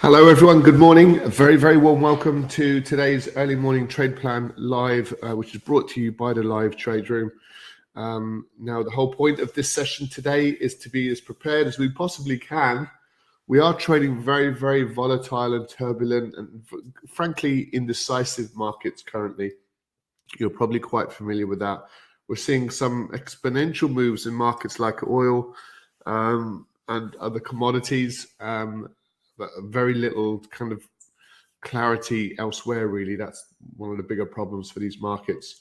Hello, everyone. Good morning. A very, very warm welcome to today's early morning trade plan live, uh, which is brought to you by the Live Trade Room. Um, now, the whole point of this session today is to be as prepared as we possibly can. We are trading very, very volatile and turbulent and, frankly, indecisive markets currently. You're probably quite familiar with that. We're seeing some exponential moves in markets like oil um, and other commodities. Um, very little kind of clarity elsewhere, really. That's one of the bigger problems for these markets.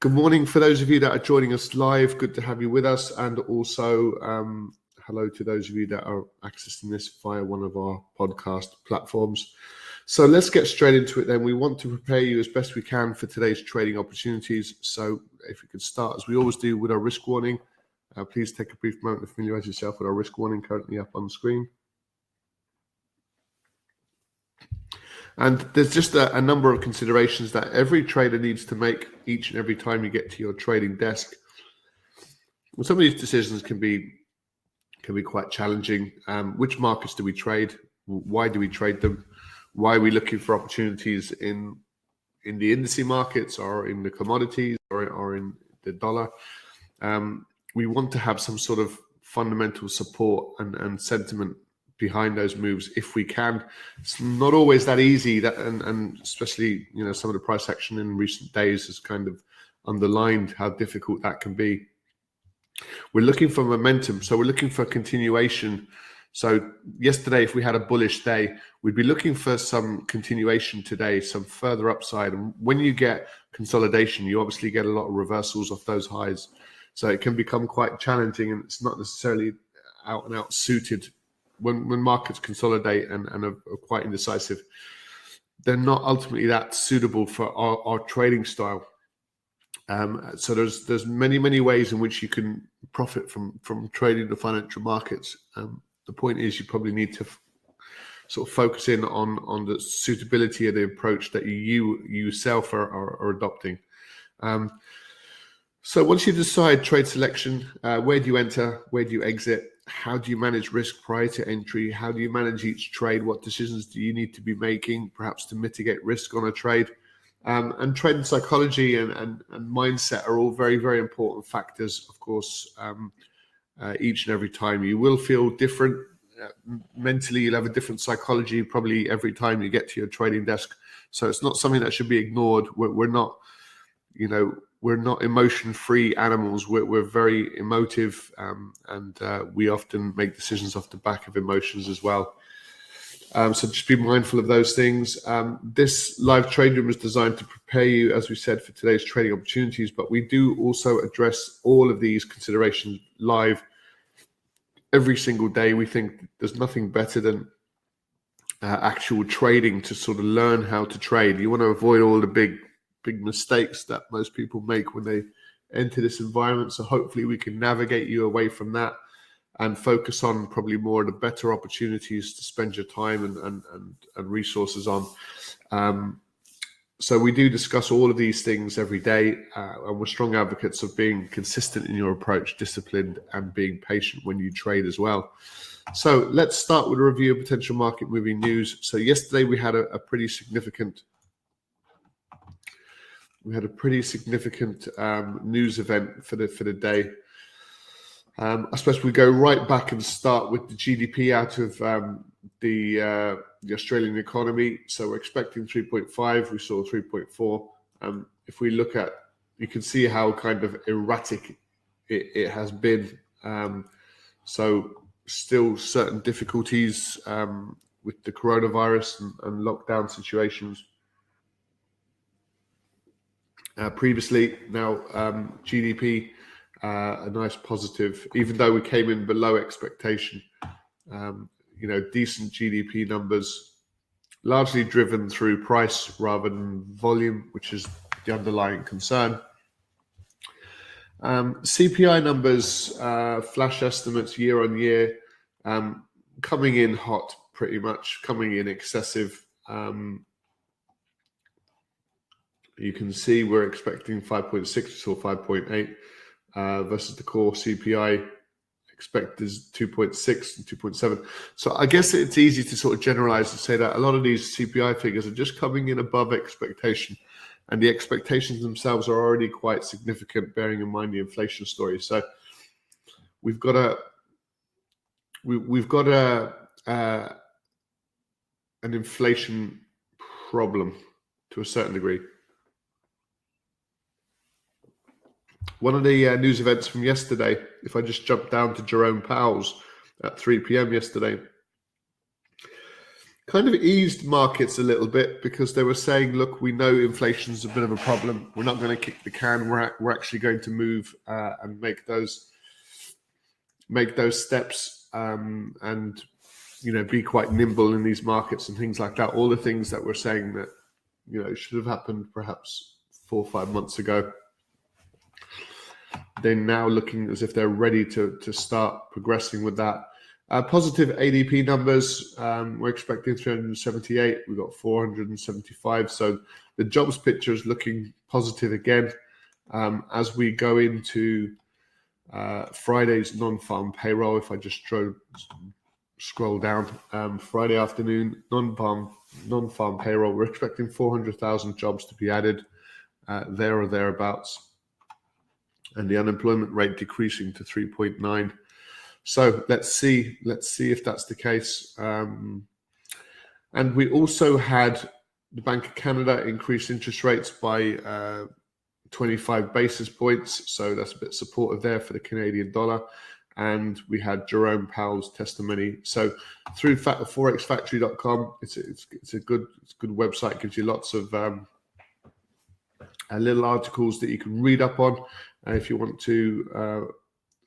Good morning for those of you that are joining us live. Good to have you with us. And also, um, hello to those of you that are accessing this via one of our podcast platforms. So let's get straight into it then. We want to prepare you as best we can for today's trading opportunities. So if we could start, as we always do, with our risk warning. Uh, please take a brief moment to familiarize yourself with our risk warning currently up on the screen. And there's just a, a, number of considerations that every trader needs to make each and every time you get to your trading desk. Well, some of these decisions can be can be quite challenging. Um, which markets do we trade? Why do we trade them? Why are we looking for opportunities in in the indice markets or in the commodities or, or in the dollar? Um, we want to have some sort of fundamental support and, and sentiment behind those moves if we can. It's not always that easy. That and, and especially you know some of the price action in recent days has kind of underlined how difficult that can be. We're looking for momentum, so we're looking for continuation. So yesterday, if we had a bullish day, we'd be looking for some continuation today, some further upside. And when you get consolidation, you obviously get a lot of reversals off those highs. So it can become quite challenging, and it's not necessarily out and out suited when when markets consolidate and, and are, are quite indecisive, they're not ultimately that suitable for our, our trading style. Um, so there's there's many many ways in which you can profit from from trading the financial markets. Um, the point is, you probably need to f- sort of focus in on on the suitability of the approach that you you yourself are, are, are adopting. Um, so once you decide trade selection, uh, where do you enter? Where do you exit? How do you manage risk prior to entry? How do you manage each trade? What decisions do you need to be making, perhaps to mitigate risk on a trade? Um, and trend psychology and, and, and, mindset are all very, very important factors, of course, um, uh, each and every time. You will feel different. Uh, mentally, you'll have a different psychology probably every time you get to your trading desk. So it's not something that should be ignored. We're, we're not, you know, we're not emotion free animals. We're, we're very emotive um, and uh, we often make decisions off the back of emotions as well. Um, so just be mindful of those things. Um, this live trade room is designed to prepare you, as we said, for today's trading opportunities, but we do also address all of these considerations live every single day. We think there's nothing better than uh, actual trading to sort of learn how to trade. You want to avoid all the big big mistakes that most people make when they enter this environment. So hopefully we can navigate you away from that and focus on probably more of the better opportunities to spend your time and and and, and resources on. Um, so we do discuss all of these things every day, uh, and we're strong advocates of being consistent in your approach, disciplined, and being patient when you trade as well. So let's start with a review of potential market moving news. So yesterday we had a, a pretty significant we had a pretty significant um, news event for the for the day. Um, I suppose we go right back and start with the GDP out of um, the uh, the Australian economy. So we're expecting 3.5. We saw 3.4. Um, if we look at, you can see how kind of erratic it, it has been. Um, so still certain difficulties um, with the coronavirus and, and lockdown situations uh, previously. Now, um, GDP, uh, a nice positive, even though we came in below expectation. Um, you know, decent GDP numbers, largely driven through price rather than volume, which is the underlying concern. Um, CPI numbers, uh, flash estimates year on year, um, coming in hot, pretty much coming in excessive. Um, you can see we're expecting 5.6 or 5.8 uh, versus the core CPI expected is 2.6 and 2.7. So I guess it's easy to sort of generalize and say that a lot of these CPI figures are just coming in above expectation. And the expectations themselves are already quite significant, bearing in mind the inflation story. So we've got a we, we've got a uh, an inflation problem to a certain degree. One of the uh, news events from yesterday, if I just jump down to Jerome Powell's at 3 p.m. yesterday, kind of eased markets a little bit because they were saying, look, we know inflation's a bit of a problem. We're not going to kick the can. We're, we're actually going to move uh, and make those make those steps um, and you know be quite nimble in these markets and things like that. All the things that we're saying that you know should have happened perhaps four or five months ago they're now looking as if they're ready to to start progressing with that. Uh, positive ADP numbers. Um, we're expecting 378. We've got 475. So the jobs picture is looking positive again um, as we go into uh, Friday's non-farm payroll. If I just drove, scroll down, um, Friday afternoon non-farm non-farm payroll. We're expecting 400,000 jobs to be added uh, there or thereabouts and the unemployment rate decreasing to 3.9. So let's see, let's see if that's the case. Um, and we also had the Bank of Canada increase interest rates by uh, 25 basis points. So that's a bit supportive there for the Canadian dollar. And we had Jerome Powell's testimony. So through forexfactory.com, it's a, it's, it's a good it's a good website. It gives you lots of um, uh, little articles that you can read up on uh, if you want to uh,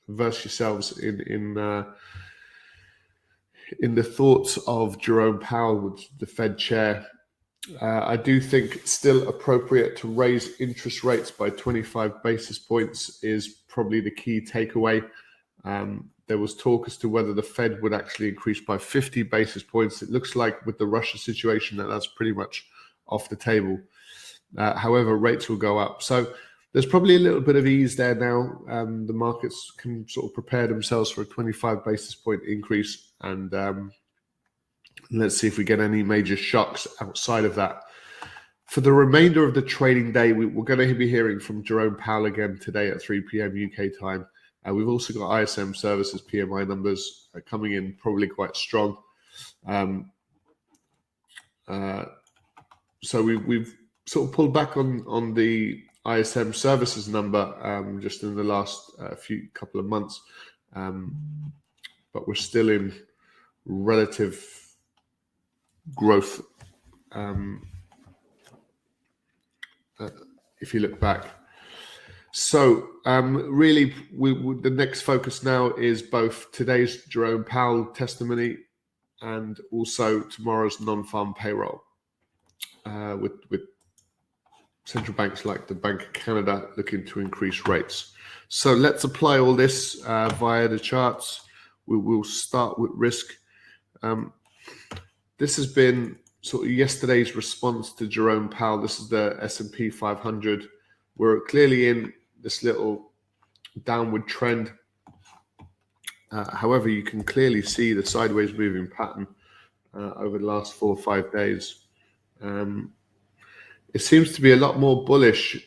verse yourselves in in uh, in the thoughts of Jerome Powell, the Fed chair. Uh, I do think still appropriate to raise interest rates by 25 basis points is probably the key takeaway. Um, there was talk as to whether the Fed would actually increase by 50 basis points. It looks like with the Russia situation that that's pretty much off the table. Uh, however, rates will go up. So there's probably a little bit of ease there now. Um, the markets can sort of prepare themselves for a 25 basis point increase, and um, let's see if we get any major shocks outside of that. For the remainder of the trading day, we, are going to be hearing from Jerome Powell again today at 3 p.m. UK time. Uh, we've also got ISM services PMI numbers uh, coming in probably quite strong. Um, uh, so we, we've sort of pulled back on on the ISM services number um, just in the last uh, few couple of months, um, but we're still in relative growth. Um, uh, if you look back, so um, really, we, we, the next focus now is both today's Jerome Powell testimony and also tomorrow's non-farm payroll, uh, with with central banks like the Bank of Canada looking to increase rates. So let's apply all this uh, via the charts. We will start with risk. Um, this has been sort of yesterday's response to Jerome Powell. This is the S&P 500. We're clearly in this little downward trend. Uh, however, you can clearly see the sideways moving pattern uh, over the last four or five days. Um, it seems to be a lot more bullish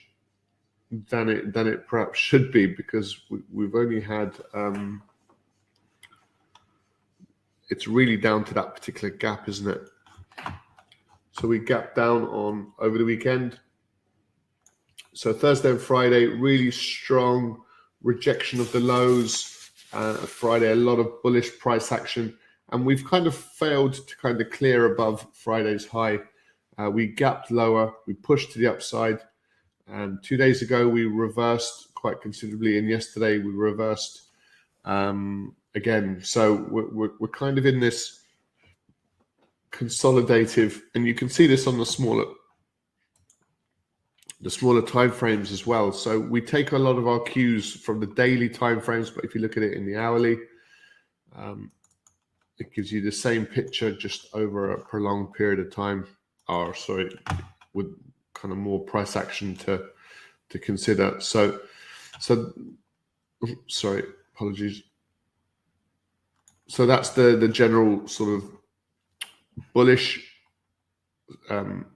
than it than it perhaps should be because we, have only had um, it's really down to that particular gap, isn't it? So we gap down on over the weekend. So Thursday and Friday, really strong rejection of the lows. Uh, Friday, a lot of bullish price action, and we've kind of failed to kind of clear above Friday's high. Uh, we gapped lower, we pushed to the upside, and two days ago we reversed quite considerably, and yesterday we reversed um, again. So we're, we're, we're kind of in this consolidative, and you can see this on the smaller the smaller time frames as well. So we take a lot of our cues from the daily time frames, but if you look at it in the hourly, um, it gives you the same picture just over a prolonged period of time are sorry with kind of more price action to to consider. So so sorry, apologies. so that's the the general sort of bullish, um,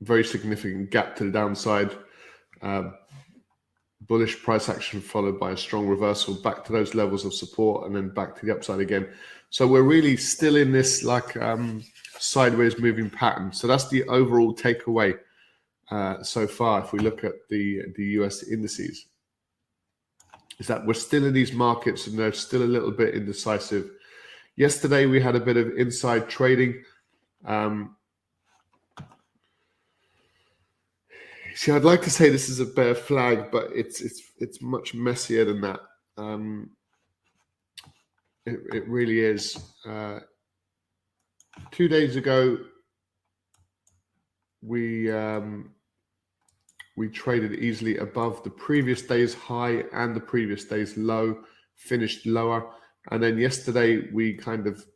very significant gap to the downside. Uh, bullish price action followed by a strong reversal back to those levels of support and then back to the upside again. So we're really still in this like um, sideways moving pattern. So that's the overall takeaway uh, so far. If we look at the the US indices, is that we're still in these markets and they're still a little bit indecisive. Yesterday we had a bit of inside trading. Um, See, I'd like to say this is a bear flag, but it's it's it's much messier than that. Um, it, it really is. Uh, two days ago, we um, we traded easily above the previous day's high and the previous day's low, finished lower, and then yesterday we kind of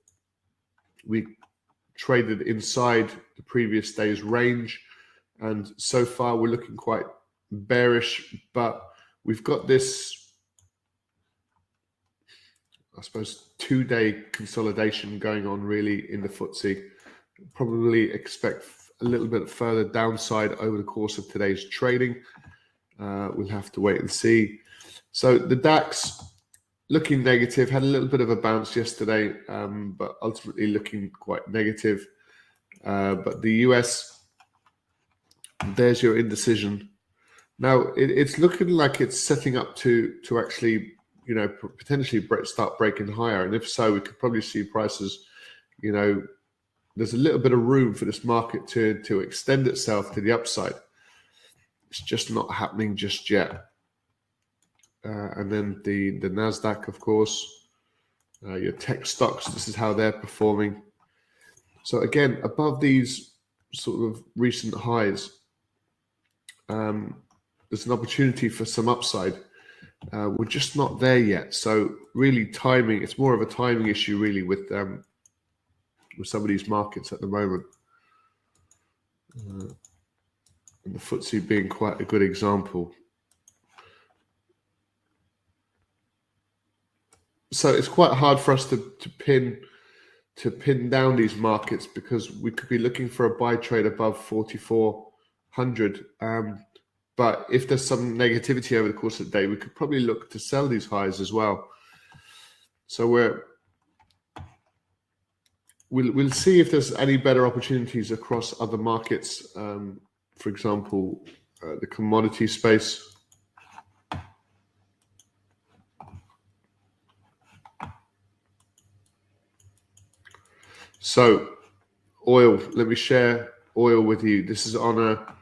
we traded inside the previous day's range and so far we're looking quite bearish, but we've got this, I suppose, two day consolidation going on really in the FTSE. Probably expect a little bit further downside over the course of today's trading. Uh, we'll have to wait and see. So the DAX looking negative, had a little bit of a bounce yesterday, um, but ultimately looking quite negative. Uh, but the US there's your indecision. Now it, it's looking like it's setting up to to actually, you know, potentially start breaking higher, and if so, we could probably see prices, you know, there's a little bit of room for this market to to extend itself to the upside. It's just not happening just yet. Uh, and then the the Nasdaq, of course, uh, your tech stocks. This is how they're performing. So again, above these sort of recent highs, um, there's an opportunity for some upside. Uh, we're just not there yet. So really, timing. It's more of a timing issue, really, with um, with some of these markets at the moment. Uh, and the FTSE being quite a good example. So it's quite hard for us to, to pin to pin down these markets because we could be looking for a buy trade above 44 hundred. Um, but if there's some negativity over the course of the day, we could probably look to sell these highs as well. So we're we'll we'll see if there's any better opportunities across other markets. Um, for example, uh, the commodity space. So, oil. Let me share oil with you. This is on a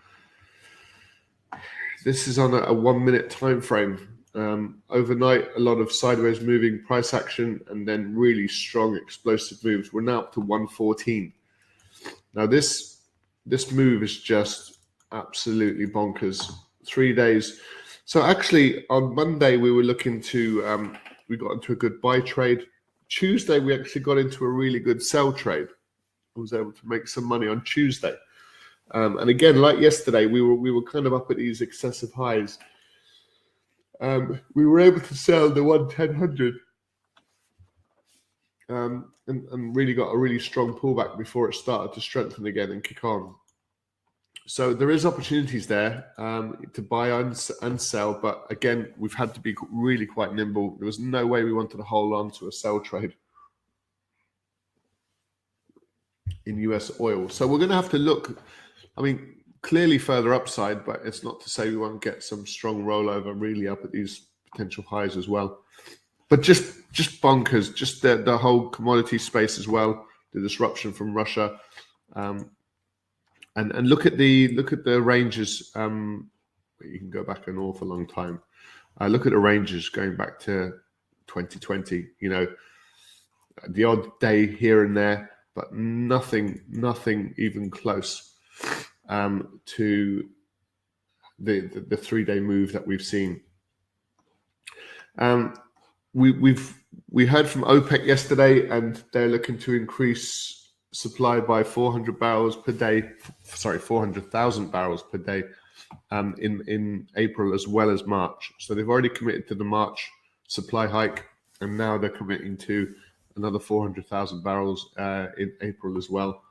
this is on a, a one minute time frame. Um, overnight, a lot of sideways moving price action and then really strong explosive moves. We're now up to 114. Now this this move is just absolutely bonkers. Three days. So actually, on Monday we were looking to um, we got into a good buy trade. Tuesday we actually got into a really good sell trade. I was able to make some money on Tuesday. Um, and again, like yesterday, we were we were kind of up at these excessive highs. Um, we were able to sell the one ten hundred, um, and, and really got a really strong pullback before it started to strengthen again and kick on. So there is opportunities there um, to buy and, and sell, but again, we've had to be really quite nimble. There was no way we wanted to hold on to a sell trade in US oil. So we're going to have to look I mean, clearly further upside, but it's not to say we won't get some strong rollover really up at these potential highs as well. But just just bonkers, just the, the whole commodity space as well, the disruption from Russia. Um, and and look at the look at the ranges. Um, you can go back an awful long time. Uh, look at the ranges going back to 2020. You know, the odd day here and there, but nothing, nothing even close um, to the, the, the three day move that we've seen. Um, we, we've we heard from OPEC yesterday, and they're looking to increase supply by 400 barrels per day. Sorry, 400,000 barrels per day um, in in April as well as March. So they've already committed to the March supply hike. and now they're committing to another 400,000 barrels uh, in April as well.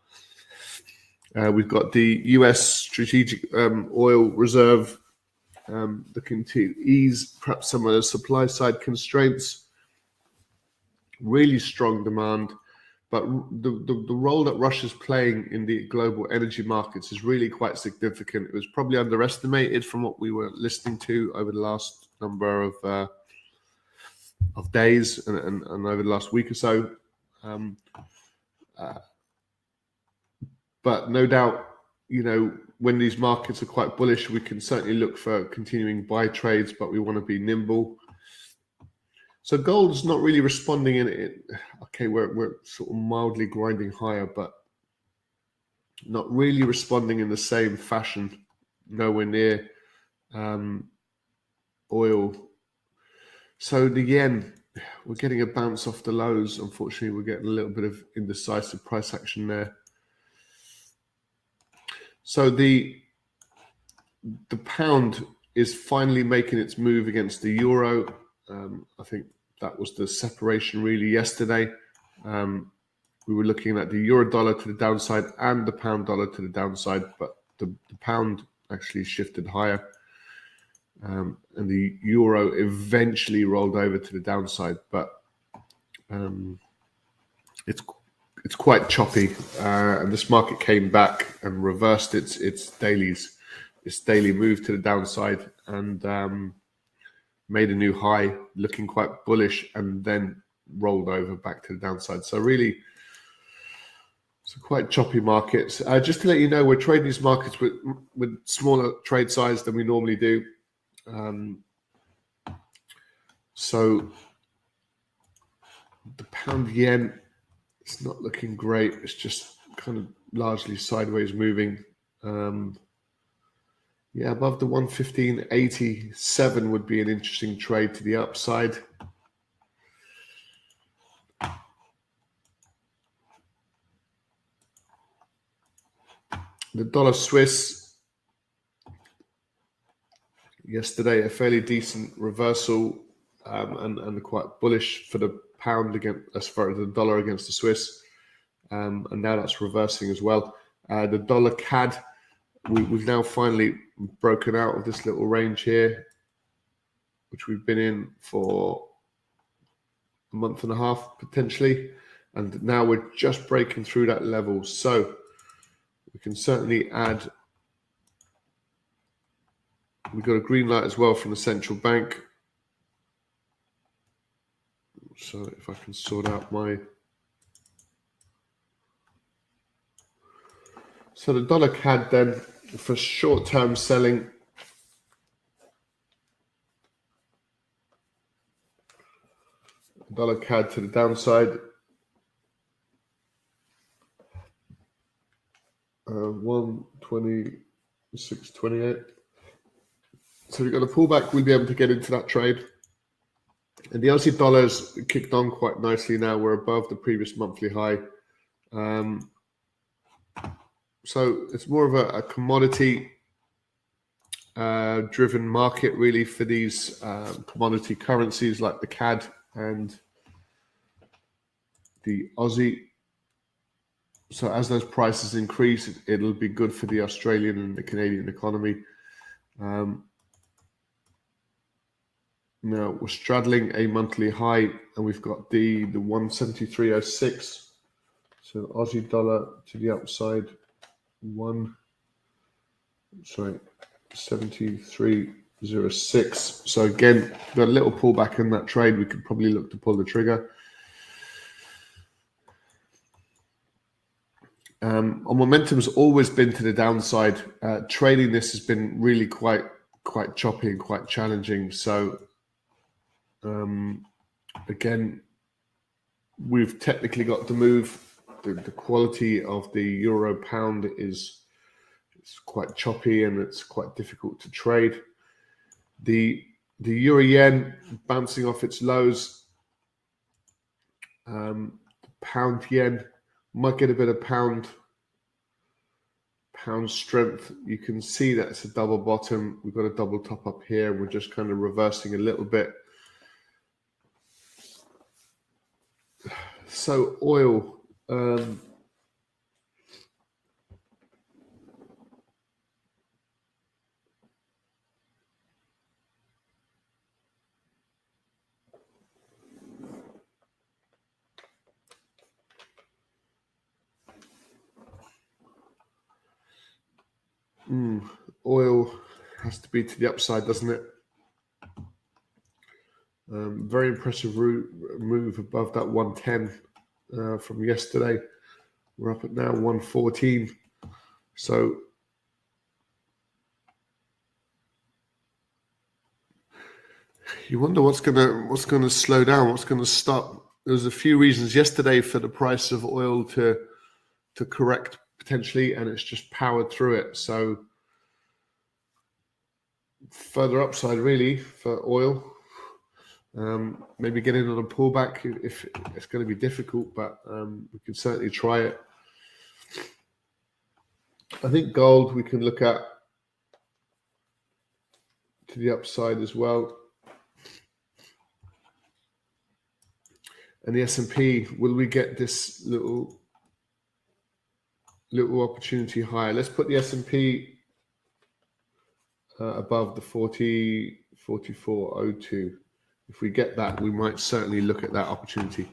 Uh, we've got the US Strategic um, Oil Reserve um, looking to ease perhaps some of the supply side constraints. Really strong demand, but the, the, the role that Russia's playing in the global energy markets is really quite significant. It was probably underestimated from what we were listening to over the last number of uh, of days and, and, and, over the last week or so. Um, uh, but no doubt, you know, when these markets are quite bullish, we can certainly look for continuing buy trades, but we want to be nimble. So gold's not really responding in it. Okay, we're, we're sort of mildly grinding higher, but not really responding in the same fashion. Nowhere near um, oil. So the yen, we're getting a bounce off the lows. Unfortunately, we're getting a little bit of indecisive price action there. So the the pound is finally making its move against the euro. Um, I think that was the separation really yesterday. Um, we were looking at the euro dollar to the downside and the pound dollar to the downside, but the, the pound actually shifted higher. Um, and the euro eventually rolled over to the downside, but um, it's it's quite choppy, uh, and this market came back and reversed its its dailies, its daily move to the downside, and um, made a new high, looking quite bullish, and then rolled over back to the downside. So really, it's quite choppy markets. Uh, just to let you know, we're trading these markets with with smaller trade size than we normally do. Um, so the pound yen it's not looking great. It's just kind of largely sideways moving. Um, yeah, above the 115.87 would be an interesting trade to the upside. The dollar Swiss yesterday, a fairly decent reversal um, and, and quite bullish for the pound against as far as the dollar against the Swiss, um, and now that's reversing as well. Uh, the dollar CAD, we, we've now finally broken out of this little range here, which we've been in for a month and a half potentially, and now we're just breaking through that level. So we can certainly add. We've got a green light as well from the central bank so if I can sort out my so the dollar CAD then for short term selling. Dollar CAD to the downside. Uh, 126.28 so we've got a pullback we'll be able to get into that trade and the Aussie dollars kicked on quite nicely now. We're above the previous monthly high. Um, so it's more of a, a commodity uh, driven market, really, for these uh, commodity currencies like the CAD and the Aussie. So as those prices increase, it'll be good for the Australian and the Canadian economy. Um, now we're straddling a monthly high, and we've got the the one seventy three oh six. So Aussie dollar to the upside, one. Sorry, seventy three zero six. So again, got a little pullback in that trade. We could probably look to pull the trigger. Um, our momentum's always been to the downside. Uh, trading this has been really quite quite choppy and quite challenging. So um, again, we've technically got to move. The, the quality of the euro pound is it's quite choppy and it's quite difficult to trade. The the euro yen bouncing off its lows. Um, pound yen might get a bit of pound pound strength. You can see that it's a double bottom. We've got a double top up here. We're just kind of reversing a little bit So oil. Um, mm, oil has to be to the upside, doesn't it? Um, very impressive route, move above that 110 uh, from yesterday. We're up at now 114. So you wonder what's gonna what's gonna slow down, what's gonna stop. There's a few reasons yesterday for the price of oil to to correct potentially, and it's just powered through it. So further upside really for oil. Um, maybe getting on a pullback if it's going to be difficult, but um, we can certainly try it. I think gold we can look at to the upside as well. And the S&P, will we get this little little opportunity higher? Let's put the S&P uh, above the 40 4402 if we get that, we might certainly look at that opportunity.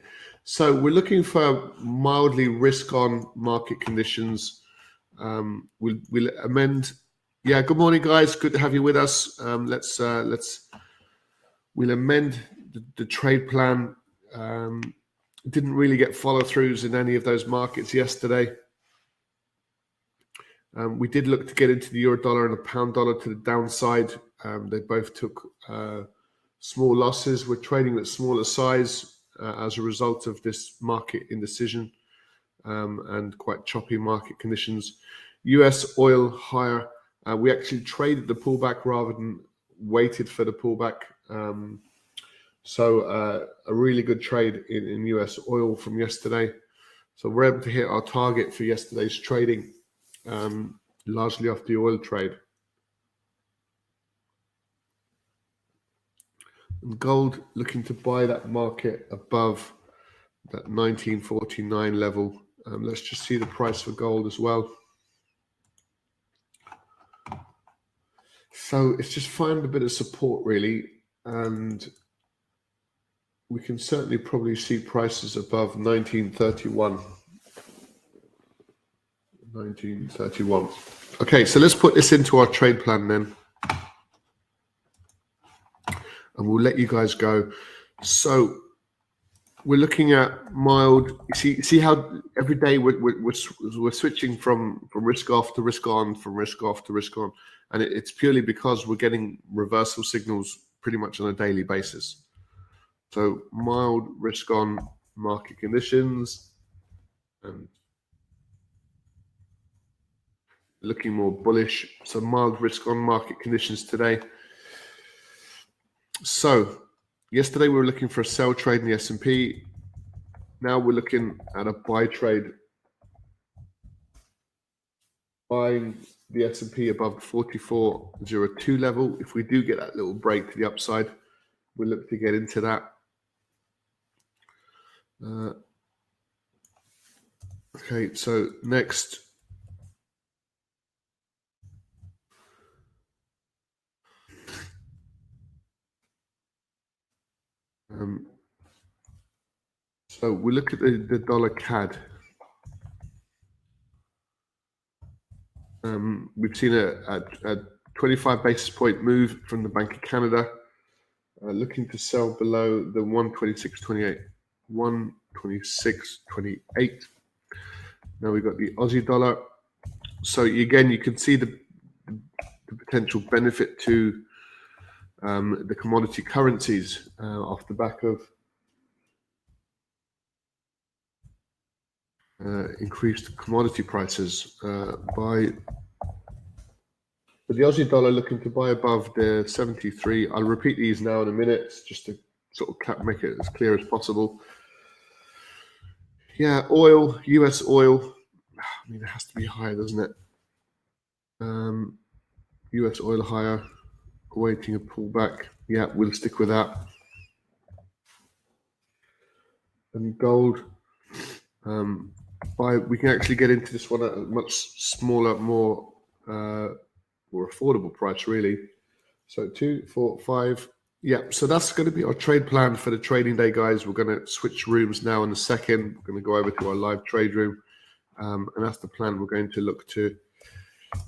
So we're looking for mildly risk-on market conditions. Um, we'll, we'll amend. Yeah, good morning, guys. Good to have you with us. Um, let's uh, let's we'll amend the, the trade plan. Um, didn't really get follow-throughs in any of those markets yesterday. Um, we did look to get into the euro dollar and the pound dollar to the downside. Um, they both took uh, small losses. We're trading at smaller size uh, as a result of this market indecision um, and quite choppy market conditions. US oil higher. Uh, we actually traded the pullback rather than waited for the pullback. Um, so uh, a really good trade in, in US oil from yesterday. So we're able to hit our target for yesterday's trading, um, largely off the oil trade. And gold looking to buy that market above that 1949 level. Um, let's just see the price for gold as well. So it's just find a bit of support really, and we can certainly probably see prices above 1931. 1931. Okay, so let's put this into our trade plan then and we'll let you guys go. So we're looking at mild. See, see how every day we're, we're, we're, switching from from risk off to risk on, from risk off to risk on, and it, it's purely because we're getting reversal signals pretty much on a daily basis. So mild risk on market conditions, and looking more bullish. So mild risk on market conditions today. So yesterday we were looking for a sell trade in the S&P. Now we're looking at a buy trade. Buying the S&P above 4402 level. If we do get that little break to the upside, we'll look to get into that. Uh, okay, so next Um, so we look at the, the dollar CAD. Um, we've seen a, a, a, 25 basis point move from the Bank of Canada, uh, looking to sell below the 126.28, 126.28. Now we've got the Aussie dollar. So again, you can see the, the potential benefit to um, the commodity currencies uh, off the back of uh, increased commodity prices uh, by the Aussie dollar looking to buy above the 73. I'll repeat these now in a minute just to sort of make it as clear as possible. Yeah, oil, US oil. I mean, it has to be higher, doesn't it? Um, US oil higher awaiting a pullback. Yeah, we'll stick with that. And gold, Um, by we can actually get into this one at a much smaller, more uh, more affordable price, really. So two, four, five. Yeah, so that's going to be our trade plan for the trading day, guys. We're going to switch rooms now in a second. We're going to go over to our live trade room, um, and that's the plan we're going to look to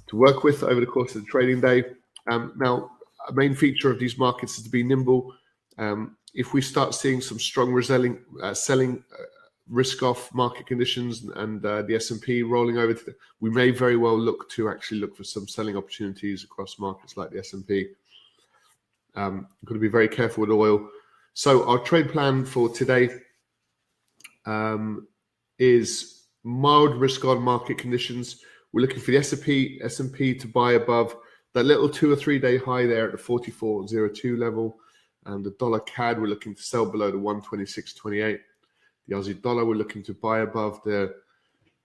to work with over the course of the trading day. Um, now, a main feature of these markets is to be nimble. Um, if we start seeing some strong reselling, uh, selling uh, risk off market conditions and uh, the S&P rolling over the, we may very well look to actually look for some selling opportunities across markets like the S&P. Um, got to be very careful with oil. So our trade plan for today um, is mild risk on market conditions. We're looking for the S&P S&P to buy above that little two or three day high there at the 44.02 level. And the dollar CAD, we're looking to sell below the 126.28. The Aussie dollar, we're looking to buy above the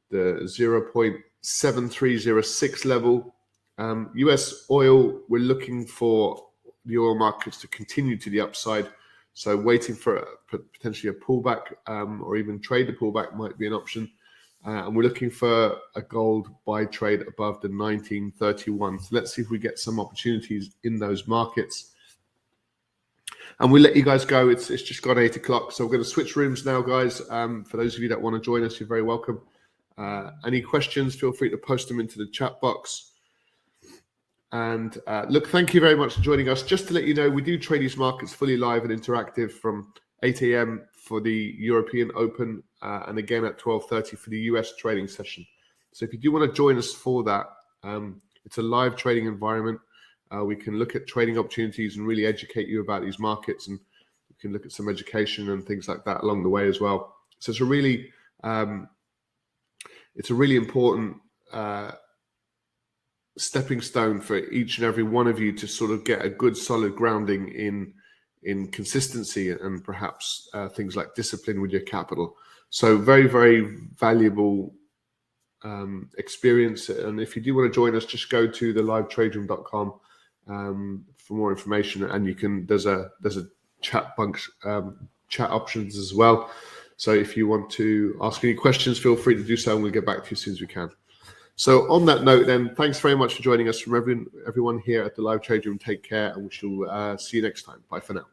the 0.7306 level. Um, US oil, we're looking for the oil markets to continue to the upside. So waiting for a, potentially a pullback um, or even trade the pullback might be an option. Uh, and we're looking for a gold buy trade above the 1931. So let's see if we get some opportunities in those markets. And we'll let you guys go. It's it's just gone eight o'clock, so we're going to switch rooms now, guys. Um, for those of you that want to join us, you're very welcome. Uh, any questions? Feel free to post them into the chat box. And uh, look, thank you very much for joining us. Just to let you know, we do trade these markets fully live and interactive from 8 a.m. for the European Open, uh, and again at 12:30 for the US trading session. So if you do want to join us for that, um, it's a live trading environment. Uh, we can look at trading opportunities and really educate you about these markets, and we can look at some education and things like that along the way as well. So it's a really, um, it's a really important uh, stepping stone for each and every one of you to sort of get a good, solid grounding in in consistency and perhaps uh, things like discipline with your capital. So very, very valuable um, experience. And if you do want to join us, just go to the livetraderoom.com um, for more information. And you can there's a there's a chat bunch um, chat options as well. So if you want to ask any questions, feel free to do so, and we'll get back to you as soon as we can. So on that note, then thanks very much for joining us from everyone everyone here at the Live Trade Room. Take care, and we shall uh, see you next time. Bye for now.